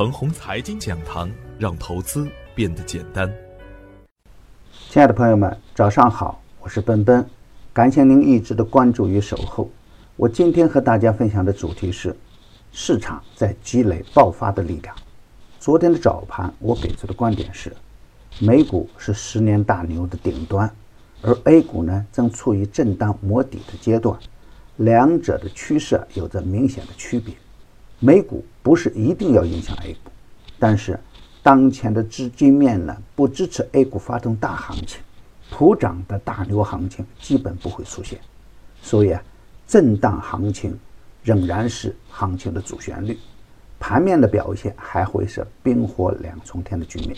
程红财经讲堂，让投资变得简单。亲爱的朋友们，早上好，我是奔奔，感谢您一直的关注与守候。我今天和大家分享的主题是市场在积累爆发的力量。昨天的早盘，我给出的观点是，美股是十年大牛的顶端，而 A 股呢正处于震荡摸底的阶段，两者的趋势有着明显的区别。美股不是一定要影响 A 股，但是当前的资金面呢不支持 A 股发动大行情，普涨的大牛行情基本不会出现，所以啊，震荡行情仍然是行情的主旋律，盘面的表现还会是冰火两重天的局面，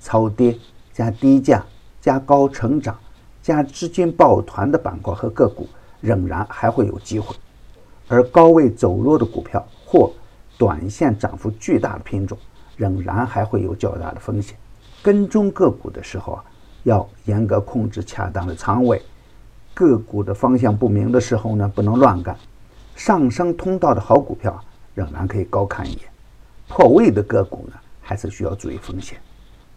超跌加低价加高成长加资金抱团的板块和个股仍然还会有机会。而高位走弱的股票或短线涨幅巨大的品种，仍然还会有较大的风险。跟踪个股的时候啊，要严格控制恰当的仓位。个股的方向不明的时候呢，不能乱干。上升通道的好股票仍然可以高看一眼，破位的个股呢，还是需要注意风险。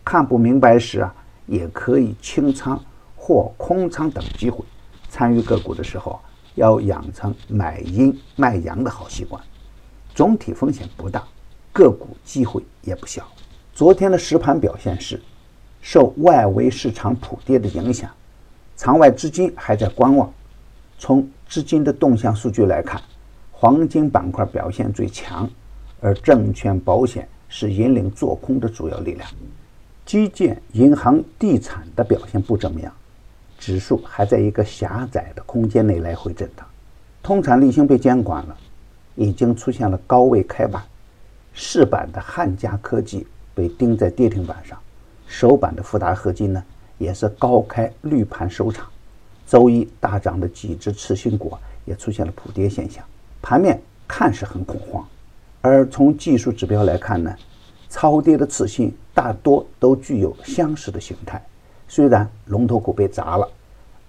看不明白时啊，也可以清仓或空仓等机会。参与个股的时候。要养成买阴卖阳的好习惯，总体风险不大，个股机会也不小。昨天的实盘表现是，受外围市场普跌的影响，场外资金还在观望。从资金的动向数据来看，黄金板块表现最强，而证券保险是引领做空的主要力量。基建、银行、地产的表现不怎么样。指数还在一个狭窄的空间内来回震荡，通产利星被监管了，已经出现了高位开板，试板的汉家科技被钉在跌停板上，首板的富达合金呢也是高开绿盘收场，周一大涨的几只次新股也出现了普跌现象，盘面看似很恐慌，而从技术指标来看呢，超跌的次新大多都具有相似的形态。虽然龙头股被砸了，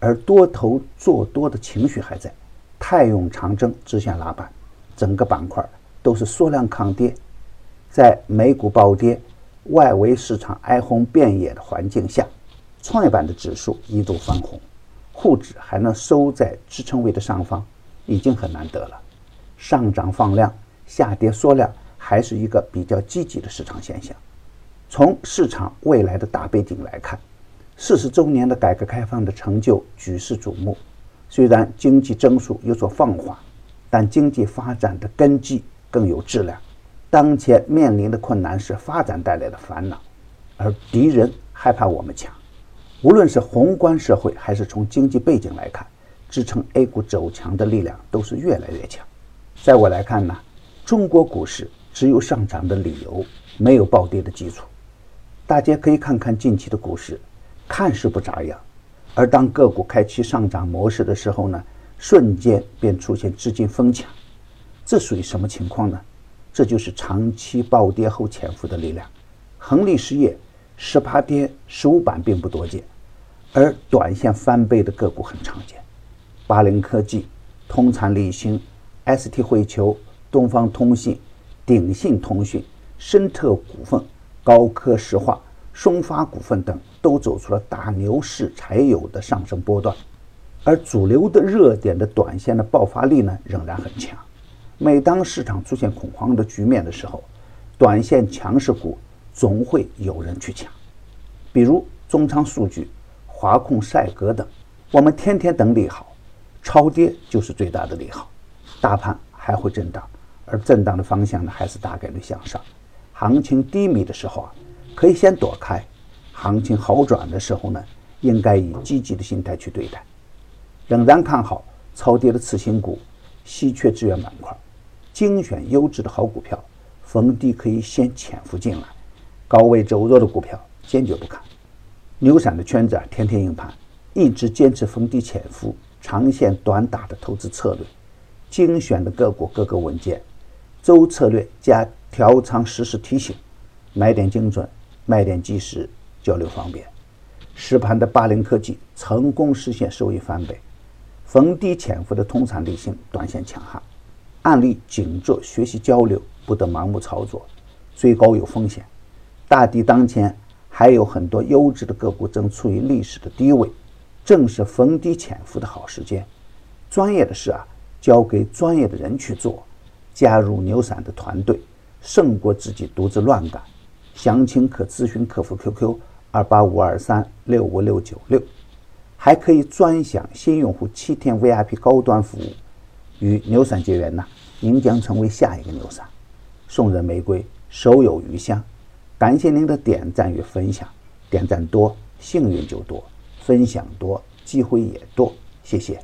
而多头做多的情绪还在，泰永长征直线拉板，整个板块都是缩量抗跌。在美股暴跌、外围市场哀鸿遍野的环境下，创业板的指数一度翻红，沪指还能收在支撑位的上方，已经很难得了。上涨放量，下跌缩量，还是一个比较积极的市场现象。从市场未来的大背景来看。四十周年的改革开放的成就举世瞩目，虽然经济增速有所放缓，但经济发展的根基更有质量。当前面临的困难是发展带来的烦恼，而敌人害怕我们强。无论是宏观社会还是从经济背景来看，支撑 A 股走强的力量都是越来越强。在我来看呢，中国股市只有上涨的理由，没有暴跌的基础。大家可以看看近期的股市。看似不咋样，而当个股开启上涨模式的时候呢，瞬间便出现资金疯抢，这属于什么情况呢？这就是长期暴跌后潜伏的力量。恒力实业十八跌十五板并不多见，而短线翻倍的个股很常见。八零科技、通产利兴、ST 汇球、东方通信、鼎信通讯、深特股份、高科石化。松发股份等都走出了大牛市才有的上升波段，而主流的热点的短线的爆发力呢仍然很强。每当市场出现恐慌的局面的时候，短线强势股总会有人去抢，比如中仓数据、华控、赛格等。我们天天等利好，超跌就是最大的利好。大盘还会震荡，而震荡的方向呢还是大概率向上。行情低迷的时候啊。可以先躲开，行情好转的时候呢，应该以积极的心态去对待。仍然看好超跌的次新股、稀缺资源板块，精选优质的好股票，逢低可以先潜伏进来。高位走弱的股票坚决不看。牛散的圈子啊，天天硬盘，一直坚持逢低潜伏、长线短打的投资策略。精选的个股个个稳健，周策略加调仓实时提醒，买点精准。卖点及时，交流方便。实盘的八零科技成功实现收益翻倍，逢低潜伏的通产利兴短线强悍，案例仅做学习交流，不得盲目操作。追高有风险。大敌当前，还有很多优质的个股正处于历史的低位，正是逢低潜伏的好时间。专业的事啊，交给专业的人去做。加入牛散的团队，胜过自己独自乱干。详情可咨询客服 QQ 二八五二三六五六九六，还可以专享新用户七天 VIP 高端服务。与牛散结缘呢，您将成为下一个牛散。送人玫瑰，手有余香。感谢您的点赞与分享，点赞多，幸运就多；分享多，机会也多。谢谢。